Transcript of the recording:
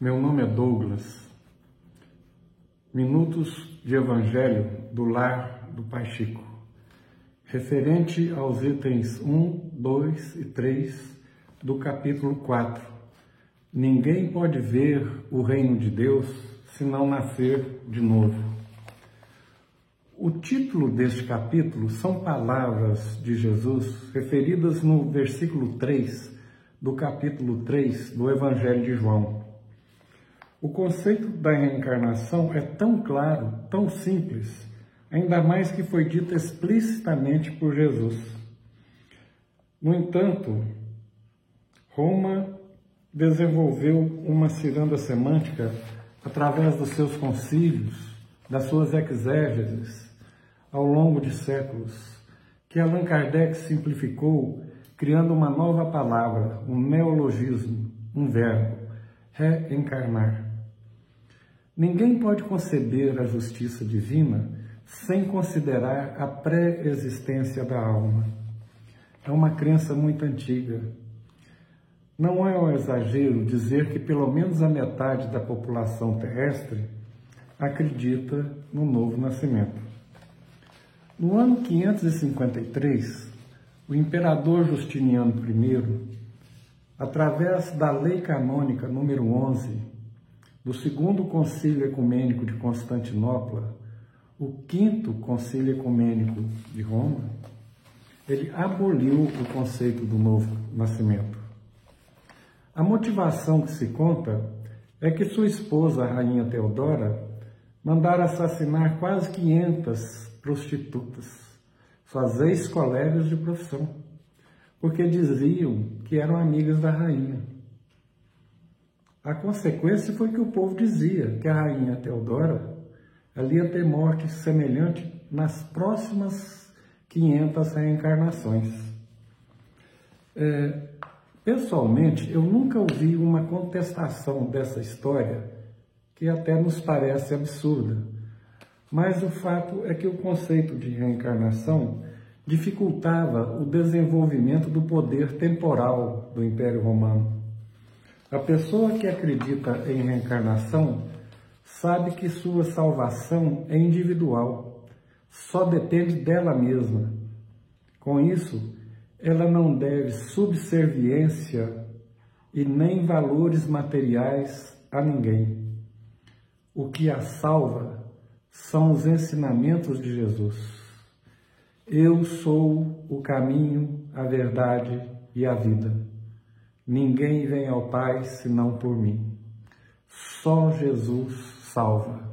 Meu nome é Douglas. Minutos de Evangelho do Lar do Pai Chico. Referente aos itens 1, 2 e 3 do capítulo 4. Ninguém pode ver o reino de Deus se não nascer de novo. O título deste capítulo são palavras de Jesus referidas no versículo 3 do capítulo 3 do Evangelho de João. O conceito da reencarnação é tão claro, tão simples, ainda mais que foi dito explicitamente por Jesus. No entanto, Roma desenvolveu uma ciranda semântica através dos seus concílios, das suas exégeses, ao longo de séculos, que Allan Kardec simplificou, criando uma nova palavra, um neologismo, um verbo, reencarnar. Ninguém pode conceber a justiça divina sem considerar a pré-existência da alma. É uma crença muito antiga. Não é um exagero dizer que pelo menos a metade da população terrestre acredita no novo nascimento. No ano 553, o imperador Justiniano I, através da lei canônica número 11 do segundo concílio ecumênico de Constantinopla, o quinto concílio ecumênico de Roma, ele aboliu o conceito do novo nascimento. A motivação que se conta é que sua esposa, a rainha Teodora, mandara assassinar quase 500 prostitutas, suas ex-colegas de profissão, porque diziam que eram amigas da rainha. A consequência foi que o povo dizia que a rainha Teodora ali ia ter morte semelhante nas próximas 500 reencarnações. É, pessoalmente, eu nunca ouvi uma contestação dessa história que até nos parece absurda, mas o fato é que o conceito de reencarnação dificultava o desenvolvimento do poder temporal do Império Romano. A pessoa que acredita em reencarnação sabe que sua salvação é individual, só depende dela mesma. Com isso, ela não deve subserviência e nem valores materiais a ninguém. O que a salva são os ensinamentos de Jesus. Eu sou o caminho, a verdade e a vida. Ninguém vem ao Pai senão por mim. Só Jesus salva.